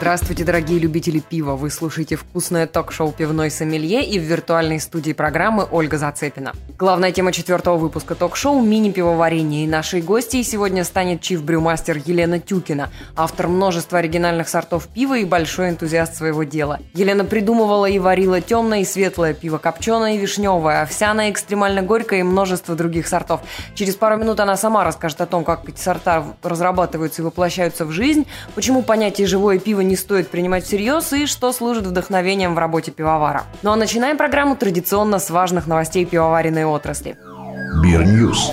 Здравствуйте, дорогие любители пива! Вы слушаете вкусное ток-шоу «Пивной сомелье» и в виртуальной студии программы Ольга Зацепина. Главная тема четвертого выпуска ток-шоу – мини-пивоварение. И нашей гостьей сегодня станет чиф-брюмастер Елена Тюкина, автор множества оригинальных сортов пива и большой энтузиаст своего дела. Елена придумывала и варила темное и светлое пиво, копченое и вишневое, овсяное, экстремально горькое и множество других сортов. Через пару минут она сама расскажет о том, как эти сорта разрабатываются и воплощаются в жизнь, почему понятие «живое пиво» не стоит принимать всерьез и что служит вдохновением в работе пивовара. Ну а начинаем программу традиционно с важных новостей пивоваренной отрасли. Бирньюз.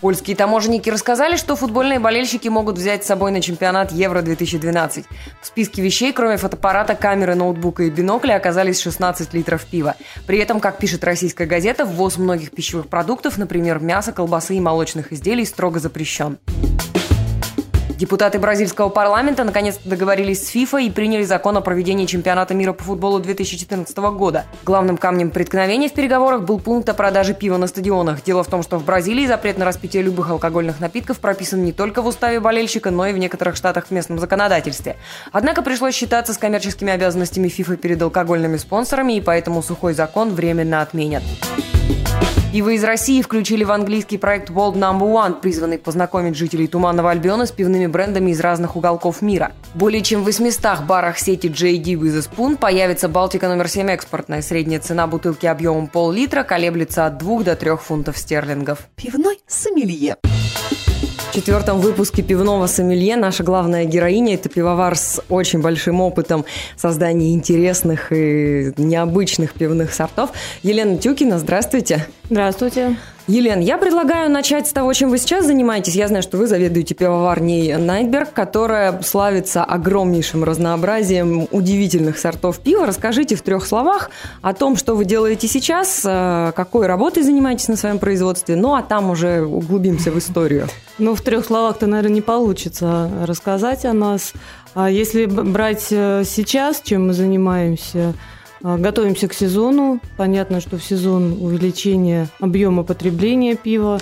Польские таможенники рассказали, что футбольные болельщики могут взять с собой на чемпионат Евро-2012. В списке вещей, кроме фотоаппарата, камеры, ноутбука и бинокля, оказались 16 литров пива. При этом, как пишет российская газета, ввоз многих пищевых продуктов, например, мяса, колбасы и молочных изделий, строго запрещен. Депутаты бразильского парламента наконец договорились с ФИФА и приняли закон о проведении чемпионата мира по футболу 2014 года. Главным камнем преткновения в переговорах был пункт о продаже пива на стадионах. Дело в том, что в Бразилии запрет на распитие любых алкогольных напитков прописан не только в уставе болельщика, но и в некоторых штатах в местном законодательстве. Однако пришлось считаться с коммерческими обязанностями ФИФА перед алкогольными спонсорами, и поэтому сухой закон временно отменят. Пиво из России включили в английский проект World Number One, призванный познакомить жителей Туманного Альбиона с пивными брендами из разных уголков мира. Более чем в 800 барах сети JD with a Spoon появится Балтика номер 7 экспортная. Средняя цена бутылки объемом пол-литра колеблется от 2 до 3 фунтов стерлингов. Пивной сомелье. Четвертом выпуске «Пивного сомелье» наша главная героиня – это пивовар с очень большим опытом создания интересных и необычных пивных сортов. Елена Тюкина, здравствуйте. Здравствуйте. Елена, я предлагаю начать с того, чем вы сейчас занимаетесь. Я знаю, что вы заведуете пивоварней Найтберг, которая славится огромнейшим разнообразием удивительных сортов пива. Расскажите в трех словах о том, что вы делаете сейчас, э, какой работой занимаетесь на своем производстве, ну а там уже углубимся в историю. Ну, в трех словах-то, наверное, не получится рассказать о нас. А если брать э, сейчас, чем мы занимаемся – готовимся к сезону. Понятно, что в сезон увеличение объема потребления пива.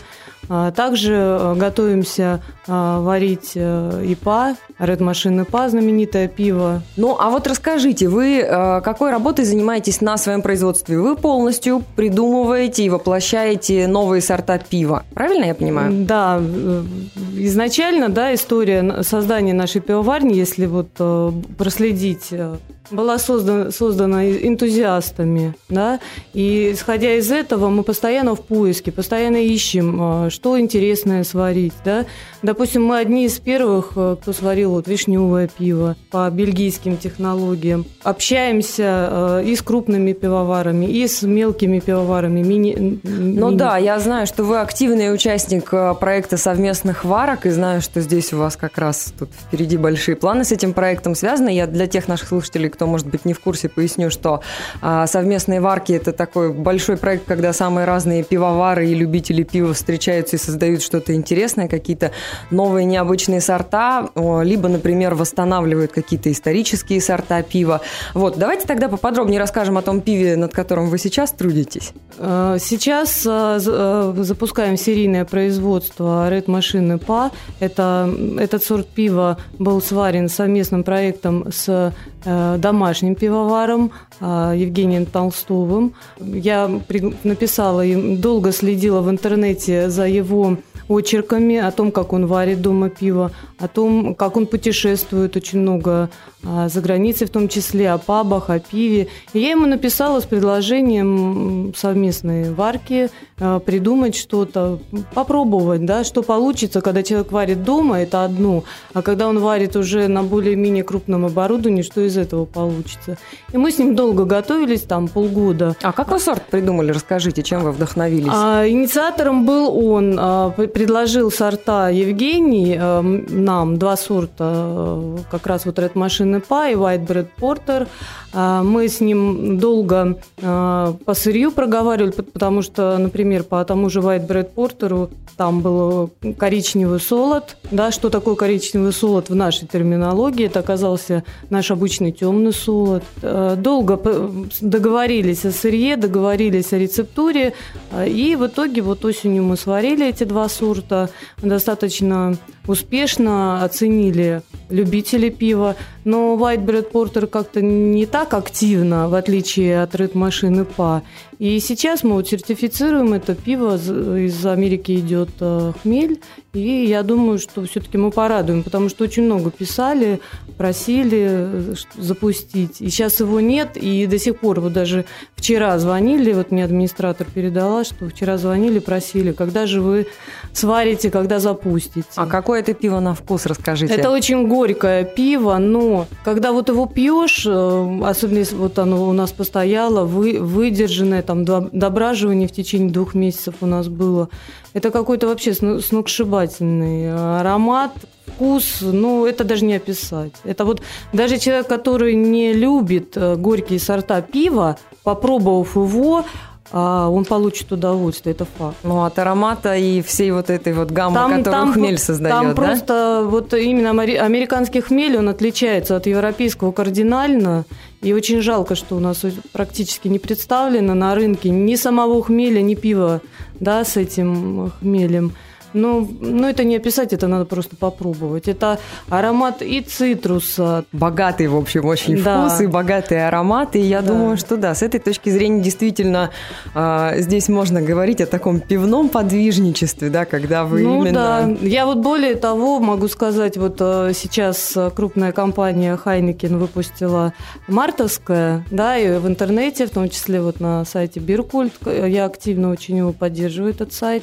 А, также э, готовимся а, варить э, ИПА, Red Machine ИПА, знаменитое пиво. Ну, а вот расскажите, вы э, какой работой занимаетесь на своем производстве? Вы полностью придумываете и воплощаете новые сорта пива, правильно я понимаю? Да, изначально, да, история создания нашей пивоварни, если вот проследить была создана, создана энтузиастами, да, и исходя из этого мы постоянно в поиске, постоянно ищем, что интересное сварить, да. Допустим, мы одни из первых, э, кто сварил вот вишневое пиво по бельгийским технологиям. Общаемся э, и с крупными пивоварами, и с мелкими пивоварами. Мини, ну да, я знаю, что вы активный участник проекта совместных варок, и знаю, что здесь у вас как раз тут впереди большие планы с этим проектом связаны. Я для тех наших слушателей, кто, может быть, не в курсе, поясню, что а, совместные варки – это такой большой проект, когда самые разные пивовары и любители пива встречаются и создают что-то интересное, какие-то новые необычные сорта, либо, например, восстанавливают какие-то исторические сорта пива. Вот, давайте тогда поподробнее расскажем о том пиве, над которым вы сейчас трудитесь. Э, сейчас э, э, запускаем серийное производство Red Machine ПА. Это, этот сорт пива был сварен совместным проектом с домашним пивоваром Евгением Толстовым. Я написала и долго следила в интернете за его очерками о том, как он варит дома пиво, о том, как он путешествует очень много а, за границей, в том числе о пабах, о пиве. И я ему написала с предложением совместной варки а, придумать что-то, попробовать, да, что получится, когда человек варит дома, это одно, а когда он варит уже на более-менее крупном оборудовании, что из этого получится. И мы с ним долго готовились, там полгода. А как вы сорт придумали? Расскажите, чем вы вдохновились? А, инициатором был он, а, предложил сорта Евгений а, нам, два сорта, а, как раз вот Red Machine Pie и White Bread Porter. А, мы с ним долго а, по сырью проговаривали, потому что, например, по тому же White Bread Porter там был коричневый солод. Да, что такое коричневый солод в нашей терминологии? Это оказался наш обычный темный солод. А, долго договорились о сырье, договорились о рецептуре, и в итоге вот осенью мы сварили эти два сорта. Достаточно успешно оценили любители пива. Но White Bread Porter как-то не так активно, в отличие от Red Machine ПА. И сейчас мы вот сертифицируем это пиво, из Америки идет э, хмель, и я думаю, что все-таки мы порадуем, потому что очень много писали, просили э, запустить. И сейчас его нет, и до сих пор, вот даже вчера звонили, вот мне администратор передала, что вчера звонили, просили, когда же вы сварите, когда запустите. А какое это пиво на вкус, расскажите? Это очень горькое пиво, но когда вот его пьешь, э, особенно если вот оно у нас постояло, вы, выдержанное, там дображивание в течение двух месяцев у нас было, это какой-то вообще сногсшибательный аромат, вкус, ну, это даже не описать. Это вот даже человек, который не любит э, горькие сорта пива, попробовав его, а, он получит удовольствие, это факт. Ну, от аромата и всей вот этой вот гаммы, там, которую там, хмель создает, Там да? просто вот именно американский хмель, он отличается от европейского кардинально, и очень жалко, что у нас практически не представлено на рынке ни самого хмеля, ни пива, да, с этим хмелем. Ну, ну, это не описать, это надо просто попробовать. Это аромат и цитруса. Богатый, в общем, очень да. вкус и богатый аромат. И я да. думаю, что да, с этой точки зрения действительно э, здесь можно говорить о таком пивном подвижничестве, да, когда вы ну, именно... да. Я вот более того могу сказать, вот э, сейчас крупная компания Хайнекен выпустила мартовское, да, и в интернете, в том числе вот на сайте Биркульт, я активно очень его поддерживаю, этот сайт.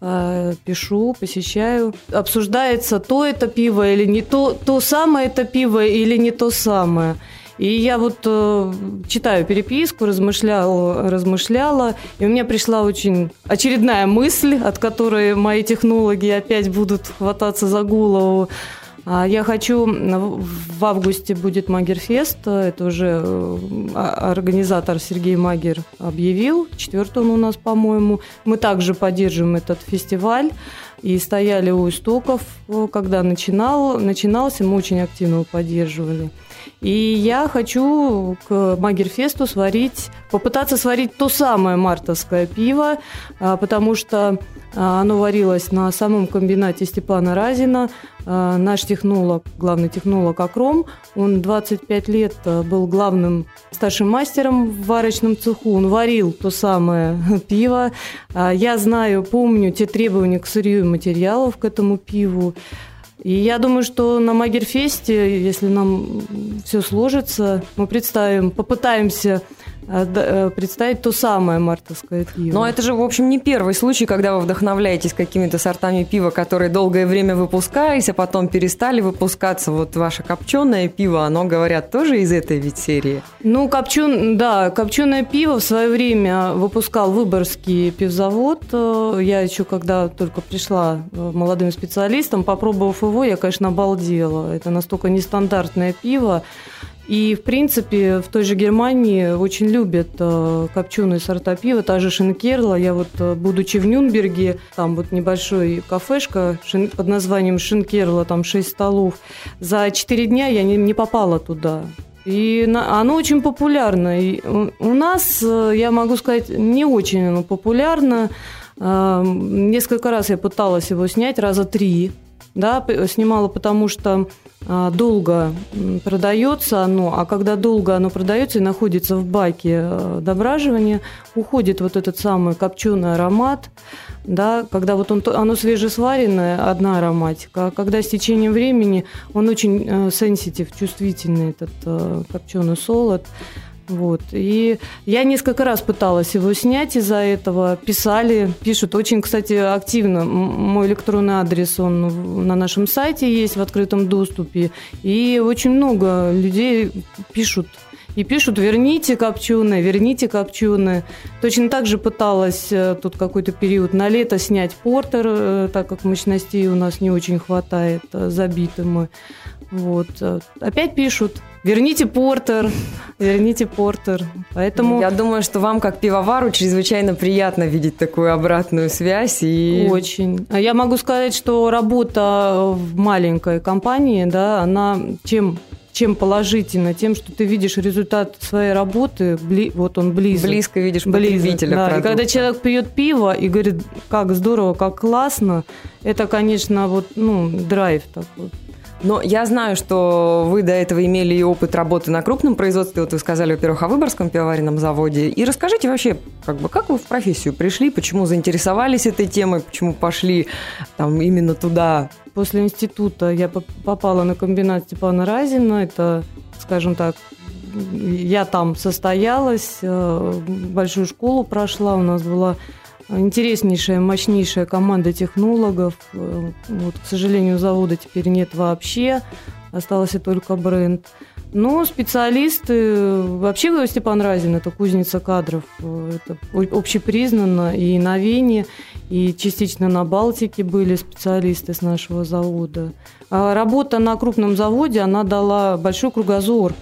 Э, пишу, посещаю. Обсуждается то это пиво или не то, то самое это пиво или не то самое. И я вот э, читаю переписку, размышляла, размышляла, и у меня пришла очень очередная мысль, от которой мои технологи опять будут хвататься за голову. А я хочу, в августе будет Магерфест, это уже э, организатор Сергей Магер объявил, четвертый он у нас, по-моему. Мы также поддерживаем этот фестиваль и стояли у истоков, э, когда начинал, начинался, мы очень активно его поддерживали. И я хочу к Магерфесту сварить, попытаться сварить то самое мартовское пиво, а, потому что а, оно варилось на самом комбинате Степана Разина. А, наш технолог, главный технолог Акром, он 25 лет был главным старшим мастером в варочном цеху. Он варил то самое пиво. Я знаю, помню те требования к сырью и материалов к этому пиву. И я думаю, что на Магерфесте, если нам все сложится, мы представим, попытаемся а, э, представить то самое мартовское пиво. Но это же, в общем, не первый случай, когда вы вдохновляетесь какими-то сортами пива, которые долгое время выпускались, а потом перестали выпускаться. Вот ваше копченое пиво, оно, говорят, тоже из этой ведь серии? Ну, копчен... да, копченое пиво в свое время выпускал Выборгский пивзавод. Э, я еще, когда только пришла э, молодым специалистом, попробовав его, я, конечно, обалдела. Это настолько нестандартное пиво. И, в принципе, в той же Германии очень любят э, копченые сорта пива, та же Шинкерла. Я вот, э, будучи в Нюнберге, там вот небольшой кафешка шин, под названием Шинкерла, там 6 столов. За 4 дня я не, не попала туда. И на, оно очень популярно. И у, у нас, э, я могу сказать, не очень оно популярно. Э, несколько раз я пыталась его снять, раза три. Да, снимала, потому что а, долго продается оно, а когда долго оно продается и находится в баке э, дображивания, уходит вот этот самый копченый аромат, да, когда вот он, оно свежесваренное, одна ароматика, а когда с течением времени он очень сенситив, чувствительный, этот э, копченый солод, Вот. И я несколько раз пыталась его снять из-за этого. Писали, пишут очень, кстати, активно. Мой электронный адрес, он на нашем сайте есть в открытом доступе. И очень много людей пишут и пишут, верните копченое, верните копченое. Точно так же пыталась э, тут какой-то период на лето снять портер, э, так как мощностей у нас не очень хватает, э, забиты мы. Вот. Опять пишут, верните портер, верните портер. Поэтому... Я думаю, что вам, как пивовару, чрезвычайно приятно видеть такую обратную связь. И... Очень. А я могу сказать, что работа в маленькой компании, да, она чем чем положительно, тем, что ты видишь результат своей работы, бли, вот он близко. Близко видишь потребителя да. И когда человек пьет пиво и говорит, как здорово, как классно, это, конечно, вот, ну, драйв такой. Но я знаю, что вы до этого имели и опыт работы на крупном производстве. Вот вы сказали, во-первых, о Выборгском пивоваренном заводе. И расскажите вообще, как бы, как вы в профессию пришли, почему заинтересовались этой темой, почему пошли там именно туда? После института я попала на комбинат Степана Разина. Это, скажем так, я там состоялась, э, большую школу прошла, у нас была интереснейшая, мощнейшая команда технологов. Э, вот, к сожалению, завода теперь нет вообще, остался только бренд. Но специалисты, вообще Степан Разин, это кузница кадров, э, это общепризнанно и на Вене, и частично на Балтике были специалисты с нашего завода. А работа на крупном заводе, она дала большой кругозор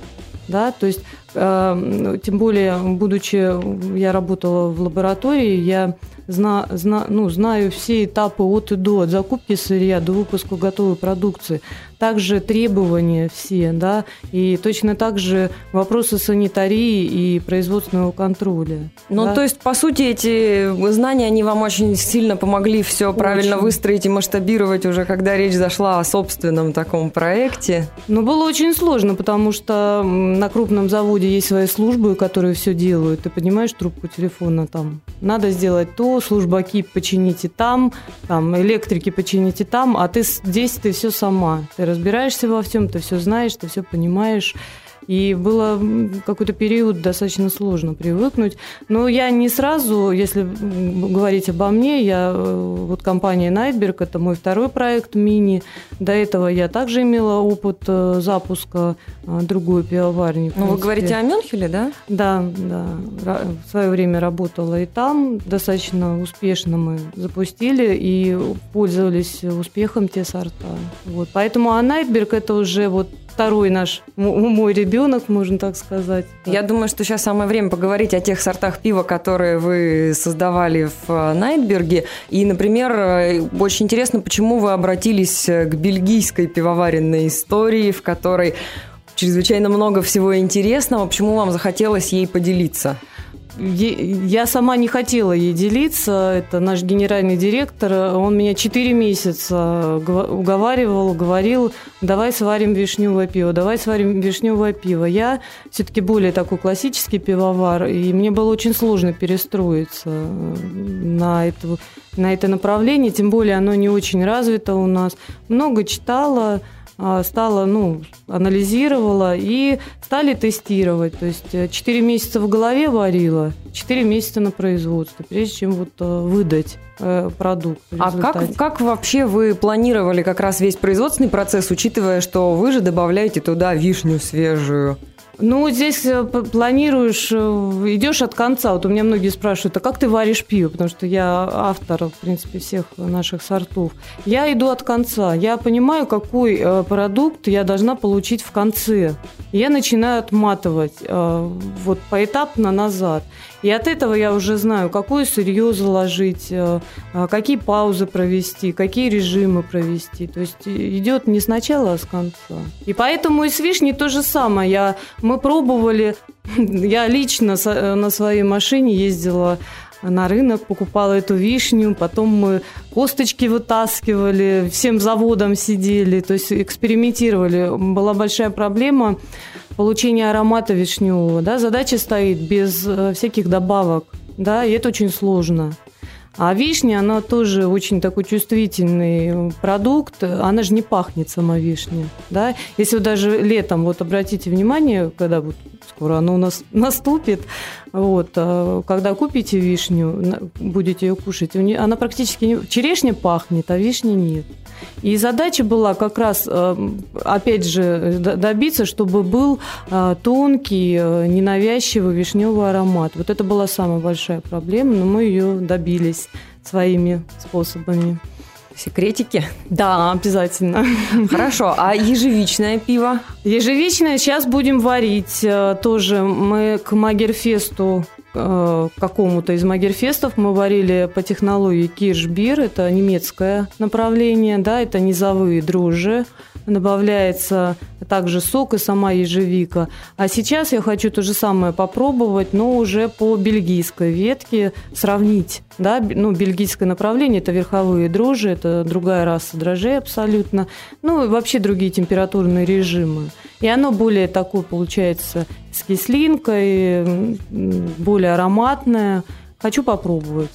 да, то есть, тем более, будучи, я работала в лаборатории, я зна, зна, ну, знаю все этапы от и до, от закупки сырья до выпуска готовой продукции. Также требования все, да, и точно так же вопросы санитарии и производственного контроля. Ну, да? то есть, по сути, эти знания, они вам очень сильно помогли все очень. правильно выстроить и масштабировать уже, когда речь зашла о собственном таком проекте? Ну, было очень сложно, потому что на крупном заводе есть свои службы, которые все делают. Ты поднимаешь трубку телефона, там, надо сделать то, служба КИП почините там, там, электрики почините там, а ты здесь ты все сама. Ты разбираешься во всем, ты все знаешь, ты все понимаешь. И было какой-то период достаточно сложно привыкнуть. Но я не сразу, если говорить обо мне, я э, вот компания Nightberg, это мой второй проект мини. До этого я также имела опыт э, запуска э, другой пивоварни. Ну, вы говорите о Мюнхеле, да? Да, да. В свое время работала и там. Достаточно успешно мы запустили и пользовались успехом те сорта. Вот. Поэтому а Nightberg это уже вот второй наш мой ребенок, можно так сказать. Я думаю, что сейчас самое время поговорить о тех сортах пива, которые вы создавали в э, Найтберге. И, например, э, очень интересно, почему вы обратились э, к бельгийской пивоваренной истории, в которой чрезвычайно много всего интересного. Почему вам захотелось ей поделиться? Я сама не хотела ей делиться. Это наш генеральный директор. Он меня 4 месяца уговаривал, говорил, давай сварим вишневое пиво, давай сварим вишневое пиво. Я все-таки более такой классический пивовар, и мне было очень сложно перестроиться на это, на это направление, тем более оно не очень развито у нас. Много читала, стала, ну, анализировала и стали тестировать. То есть 4 э, месяца в голове варила, 4 месяца на производстве, прежде чем вот э, выдать э, продукт. А как, как вообще вы планировали как раз весь производственный процесс, учитывая, что вы же добавляете туда вишню свежую? Ну, здесь э, планируешь, э, идешь от конца. Вот у меня многие спрашивают, а как ты варишь пиво? Потому что я автор, в принципе, всех наших сортов. Я иду от конца. Я понимаю, какой э, продукт я должна получить в конце. Я начинаю отматывать вот поэтапно назад. И от этого я уже знаю, какое сырье заложить, э, а, какие паузы провести, какие режимы провести. То есть идет не сначала, а с конца. И поэтому и с вишней то же самое. Я, мы пробовали, я лично э, на своей машине ездила на рынок, покупала эту вишню, потом мы косточки вытаскивали, всем заводом сидели, то есть экспериментировали. Была большая проблема получения аромата вишневого. Да? Задача стоит без э, всяких добавок, да, и это очень сложно. А вишня, она тоже очень такой чувствительный продукт. Она же не пахнет, сама вишня. Да? Если вы даже летом, вот обратите внимание, когда вот скоро оно у нас наступит. Вот, а когда купите вишню, будете ее кушать, она практически не... черешня пахнет, а вишни нет. И задача была как раз, э, опять же, добиться, чтобы был э, тонкий, э, ненавязчивый вишневый аромат. Вот это была самая большая проблема, но мы ее добились своими способами. Секретики? Да, обязательно. Хорошо. А ежевичное пиво? Ежевичное сейчас будем варить. Тоже мы к Магерфесту Э, какому-то из магерфестов мы варили по технологии киршбир, это немецкое направление, да, это низовые дрожжи, добавляется также сок и сама ежевика. А сейчас я хочу то же самое попробовать, но уже по бельгийской ветке сравнить. Да? Ну, бельгийское направление – это верховые дрожжи, это другая раса дрожжей абсолютно. Ну, и вообще другие температурные режимы. И оно более такое получается с кислинкой, более ароматное. Хочу попробовать.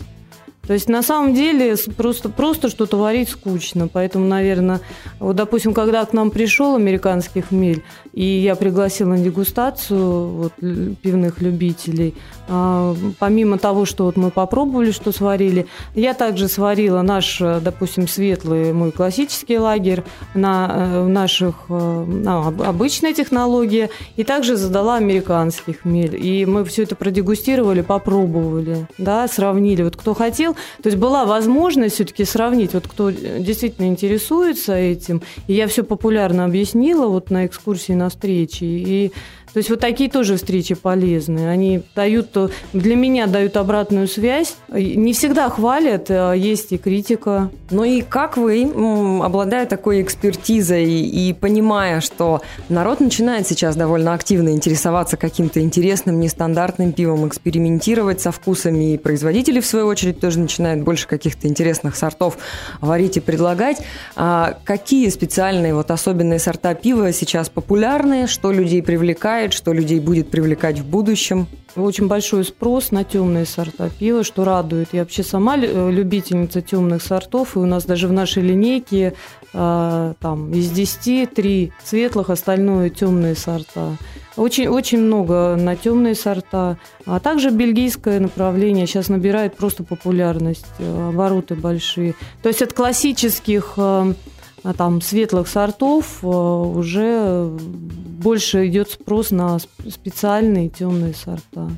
То есть на самом деле просто, просто что-то варить скучно. Поэтому, наверное, вот, допустим, когда к нам пришел американский хмель, и я пригласила на дегустацию вот, пивных любителей, помимо того, что вот мы попробовали, что сварили, я также сварила наш, допустим, светлый мой классический лагерь на э, наших на обычная технология, и также задала американский хмель. И мы все это продегустировали, попробовали, да, сравнили. Вот кто хотел, то есть была возможность все-таки сравнить, вот кто действительно интересуется этим, и я все популярно объяснила вот на экскурсии, на встрече, и то есть вот такие тоже встречи полезны. Они дают, для меня дают обратную связь. Не всегда хвалят, а есть и критика. Ну и как вы, обладая такой экспертизой и понимая, что народ начинает сейчас довольно активно интересоваться каким-то интересным, нестандартным пивом, экспериментировать со вкусами, и производители, в свою очередь, тоже начинают больше каких-то интересных сортов варить и предлагать. А какие специальные вот особенные сорта пива сейчас популярны, что людей привлекает, привлекает, что людей будет привлекать в будущем? Очень большой спрос на темные сорта пива, что радует. Я вообще сама э, любительница темных сортов, и у нас даже в нашей линейке э, там из 10 3 светлых, остальное темные сорта. Очень, очень много на темные сорта. А также бельгийское направление сейчас набирает просто популярность, э, обороты большие. То есть от классических а там светлых сортов э, уже больше идет спрос на специальные темные сорта.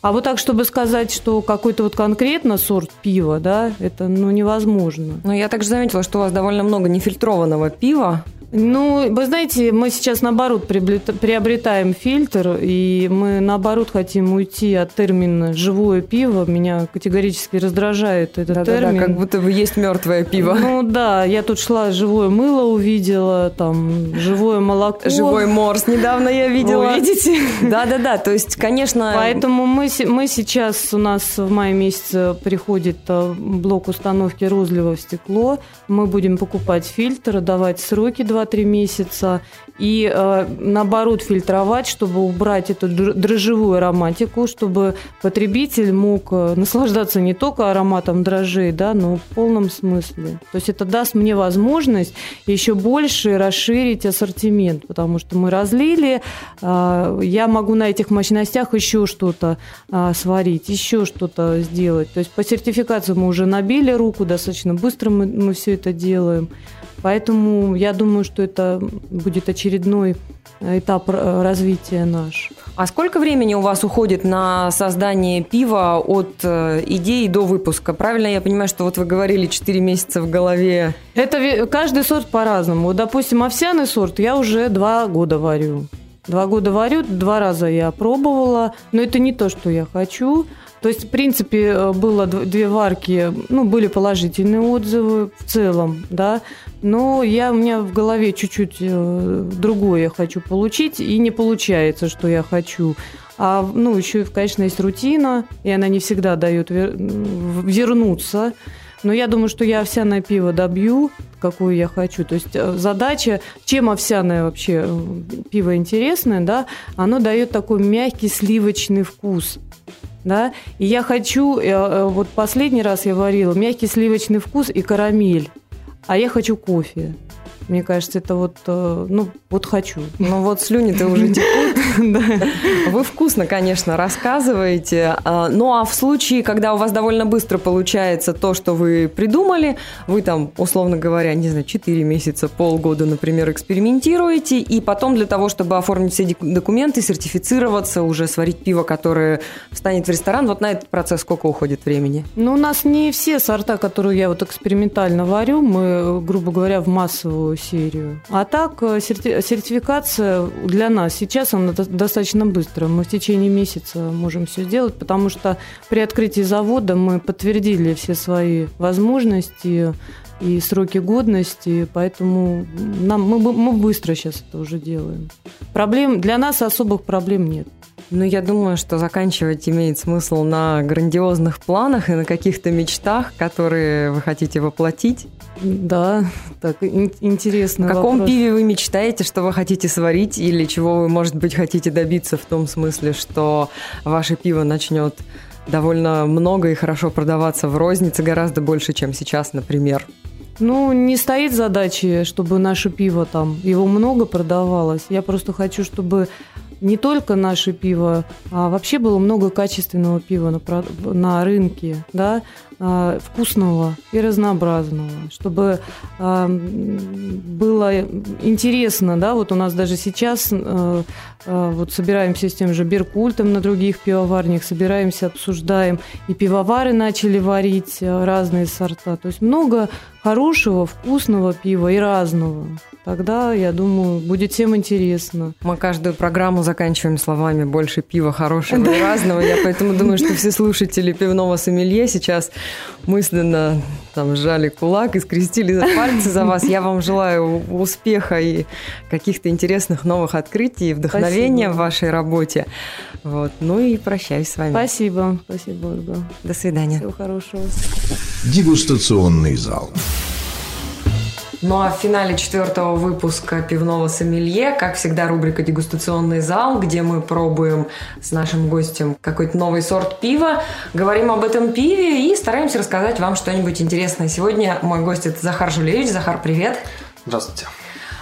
А вот так, чтобы сказать, что какой-то вот конкретно сорт пива, да, это ну, невозможно. Но я также заметила, что у вас довольно много нефильтрованного пива. Ну, вы знаете, мы сейчас наоборот приобретаем фильтр, и мы наоборот хотим уйти от термина «живое пиво». Меня категорически раздражает этот да, термин. Да, да, как будто бы есть мертвое пиво. Ну да, я тут шла, живое мыло увидела, там, живое молоко. Живой морс недавно я видела. Вы видите? Да-да-да, то есть, конечно... Поэтому мы, мы сейчас, у нас в мае месяце приходит э, блок установки розлива в стекло, мы будем покупать фильтр, давать сроки 2 2-3 месяца и э, наоборот фильтровать, чтобы убрать эту дрожжевую ароматику, чтобы потребитель мог э, наслаждаться не только ароматом дрожжей, да, но в полном смысле. То есть это даст мне возможность еще больше расширить ассортимент, потому что мы разлили, э, я могу на этих мощностях еще что-то э, сварить, еще что-то сделать. То есть по сертификации мы уже набили руку, достаточно быстро мы, мы все это делаем. Поэтому я думаю, что это будет очередной этап развития наш. А сколько времени у вас уходит на создание пива от э, идеи до выпуска? Правильно я понимаю, что вот вы говорили 4 месяца в голове? Это каждый сорт по-разному. Вот, допустим, овсяный сорт я уже два года варю. Два года варю, два раза я пробовала, но это не то, что я хочу. То есть, в принципе, э, было две варки, ну, были положительные отзывы в целом, да, но я, у меня в голове чуть-чуть э, другое я хочу получить, и не получается, что я хочу. А, ну, еще, конечно, есть рутина, и она не всегда дает вер... вернуться. Но я думаю, что я овсяное пиво добью, какую я хочу. То есть э, задача, чем овсяное вообще пиво интересное, да, оно дает такой мягкий сливочный вкус да, и я хочу, э, э, вот последний раз я варила мягкий сливочный вкус и карамель, а я хочу кофе. Мне кажется, это вот, э, ну, вот хочу. Ну вот слюни-то уже текут. Вы вкусно, конечно, рассказываете. А, ну а в случае, когда у вас довольно быстро получается то, что вы придумали, вы там, условно говоря, не знаю, 4 месяца, полгода, например, экспериментируете, и потом для того, чтобы оформить все документы, сертифицироваться, уже сварить пиво, которое встанет в ресторан, вот на этот процесс сколько уходит времени? Ну, у нас не все сорта, которые я вот экспериментально варю, мы, грубо говоря, в массовую серию. А так, э, сертификация для нас сейчас она достаточно быстро. Мы в течение месяца можем все сделать, потому что при открытии завода мы подтвердили все свои возможности и сроки годности, поэтому нам, мы, мы быстро сейчас это уже делаем. Проблем для нас особых проблем нет. Ну, я думаю, что заканчивать имеет смысл на грандиозных планах и на каких-то мечтах, которые вы хотите воплотить. Да, так интересно. Каком вопрос. пиве вы мечтаете, что вы хотите сварить, или чего вы, может быть, хотите добиться в том смысле, что ваше пиво начнет довольно много и хорошо продаваться в рознице, гораздо больше, чем сейчас, например? Ну, не стоит задачи, чтобы наше пиво там, его много продавалось. Я просто хочу, чтобы не только наше пиво, а вообще было много качественного пива на, на рынке, да, а, вкусного и разнообразного, чтобы а, было интересно, да, вот у нас даже сейчас а, вот собираемся с тем же Беркультом на других пивоварнях, собираемся, обсуждаем, и пивовары начали варить разные сорта, то есть много хорошего, вкусного пива и разного. Тогда, я думаю, будет всем интересно. Мы каждую программу заканчиваем словами «больше пива хорошего и разного». Я поэтому думаю, что все слушатели пивного сомелье сейчас мысленно там сжали кулак и скрестили пальцы за вас. Я вам желаю успеха и каких-то интересных новых открытий и вдохновения Спасибо. в вашей работе. Вот. Ну и прощаюсь с вами. Спасибо. Спасибо, Ольга. До свидания. Всего хорошего. Дегустационный зал. Ну а в финале четвертого выпуска пивного сомелье, как всегда, рубрика «Дегустационный зал», где мы пробуем с нашим гостем какой-то новый сорт пива, говорим об этом пиве и стараемся рассказать вам что-нибудь интересное. Сегодня мой гость – это Захар Жулевич. Захар, привет! Здравствуйте!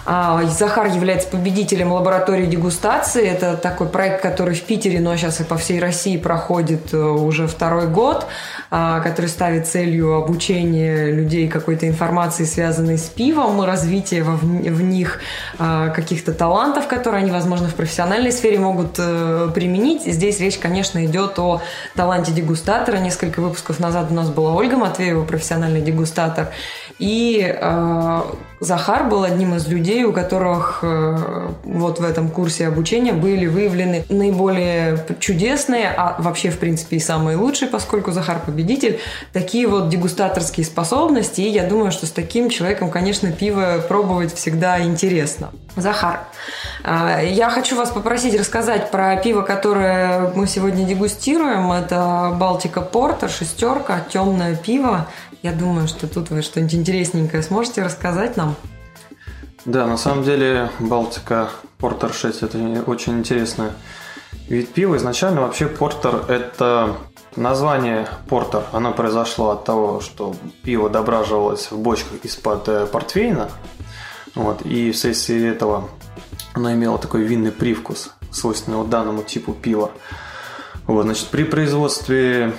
А, Захар является победителем лаборатории дегустации. Это такой проект, который в Питере, но сейчас и по всей России проходит э, уже второй год, а, который ставит целью обучение людей какой-то информации, связанной с пивом, развитие в них а, каких-то талантов, которые они, возможно, в профессиональной сфере могут э, применить. Здесь речь, конечно, идет о таланте дегустатора. Несколько выпусков назад у нас была Ольга Матвеева, профессиональный дегустатор. И э, Захар был одним из людей, у которых э, вот в этом курсе обучения были выявлены наиболее чудесные, а вообще, в принципе, и самые лучшие, поскольку Захар победитель, такие вот дегустаторские способности. И я думаю, что с таким человеком, конечно, пиво пробовать всегда интересно. Захар, э, я хочу вас попросить рассказать про пиво, которое мы сегодня дегустируем. Это Балтика Портер, шестерка, темное пиво. Я думаю, что тут вы что-нибудь интересненькое сможете рассказать нам. Да, на самом деле Балтика Портер 6 это очень интересный вид пива. Изначально вообще Портер это название Портер. Оно произошло от того, что пиво дображивалось в бочках из-под э, портвейна. Вот, и вследствие этого оно имело такой винный привкус, свойственный вот данному типу пива. Вот, значит, при производстве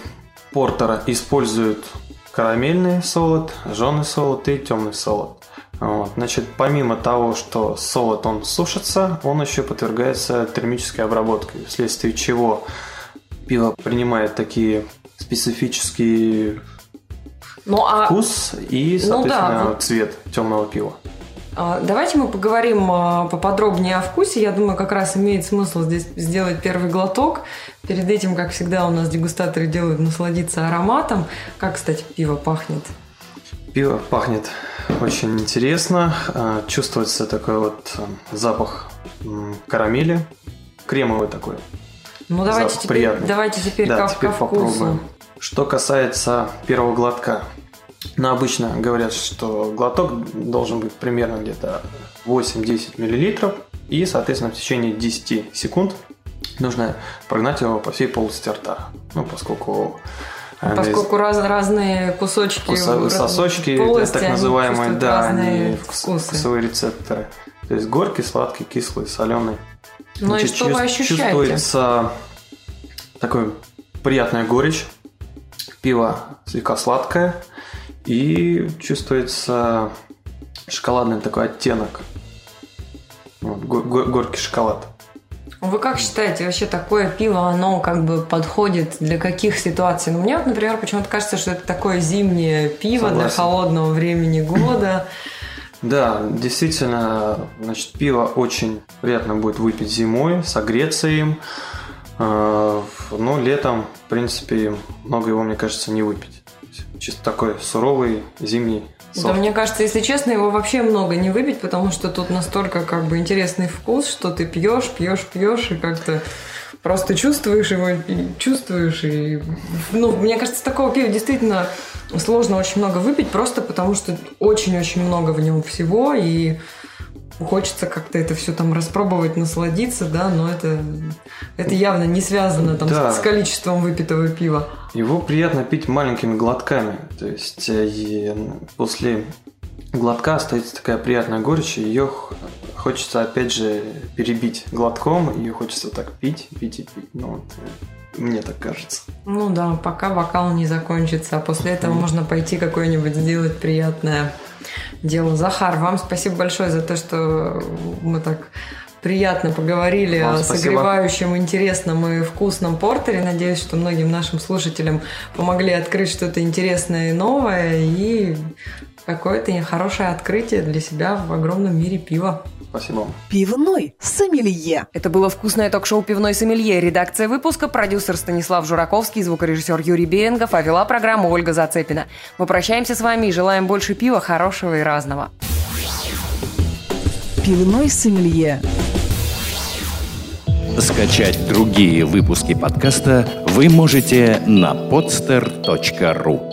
портера используют карамельный солод, жженый солод и темный солод. Вот. Значит, помимо того, что солод он сушится, он еще подвергается термической обработке, вследствие чего пиво принимает такие специфические ну, а... вкус и, соответственно, ну, да. цвет темного пива. А, давайте мы поговорим а, поподробнее о вкусе. Я думаю, как раз имеет смысл здесь сделать первый глоток. Перед этим, как всегда, у нас дегустаторы делают насладиться ароматом. Как, кстати, пиво пахнет? Пиво пахнет очень интересно. А, чувствуется такой вот запах карамели. Кремовый такой. Ну, давайте теперь, приятный. давайте теперь да, как теперь ко вкусу. попробуем. Что касается первого глотка. Ну, обычно говорят, что глоток должен быть примерно где-то 8-10 мл. И, соответственно, в течение 10 секунд нужно прогнать его по всей полости рта. Ну, поскольку Поскольку раз, разные кусочки, Кусо- сосочки, полости, так называемые, да, они вкусы. вкусовые рецепторы. То есть горький, сладкий, кислый, соленый. Ну и что вы ощущаете? Чувствуется такой приятная горечь. Пиво слегка сладкое. И чувствуется шоколадный такой оттенок. Вот, го- го- горький шоколад. Вы как считаете, вообще такое пиво, оно как бы подходит для каких ситуаций? Ну, мне вот, например, почему-то кажется, что это такое зимнее пиво для Согласен. холодного времени года. Да, действительно, значит, пиво очень приятно будет выпить зимой, согреться им. Э, Но летом, в принципе, много его, мне кажется, не выпить. Чисто такой суровый зимний Да, сорт. мне кажется, если честно, его вообще много не выпить, потому что тут настолько как бы интересный вкус, что ты пьешь, пьешь, пьешь и как-то просто чувствуешь его, и чувствуешь и ну мне кажется, такого пива действительно сложно очень много выпить, просто потому что очень-очень много в нем всего и хочется как-то это все там распробовать, насладиться, да, но это это явно не связано там Да. с, с количеством выпитого пива. Его приятно пить маленькими глотками. То есть э, и после глотка остается такая приятная горечь, и ее хочется опять же перебить глотком, ее хочется так пить, пить и пить. Ну вот, э, мне так кажется. Ну да, пока бокал не закончится, а после этого можно пойти какое-нибудь сделать приятное дело. Захар, вам спасибо большое за то, что мы так приятно поговорили Вам о спасибо. согревающем, интересном и вкусном портере. Надеюсь, что многим нашим слушателям помогли открыть что-то интересное и новое и какое-то хорошее открытие для себя в огромном мире пива. Спасибо. Пивной сомелье. Это было вкусное ток-шоу «Пивной сомелье». Редакция выпуска, продюсер Станислав Жураковский, звукорежиссер Юрий Берингов, а вела программу Ольга Зацепина. Мы прощаемся с вами и желаем больше пива, хорошего и разного. Пивной сомелье. Скачать другие выпуски подкаста вы можете на podster.ru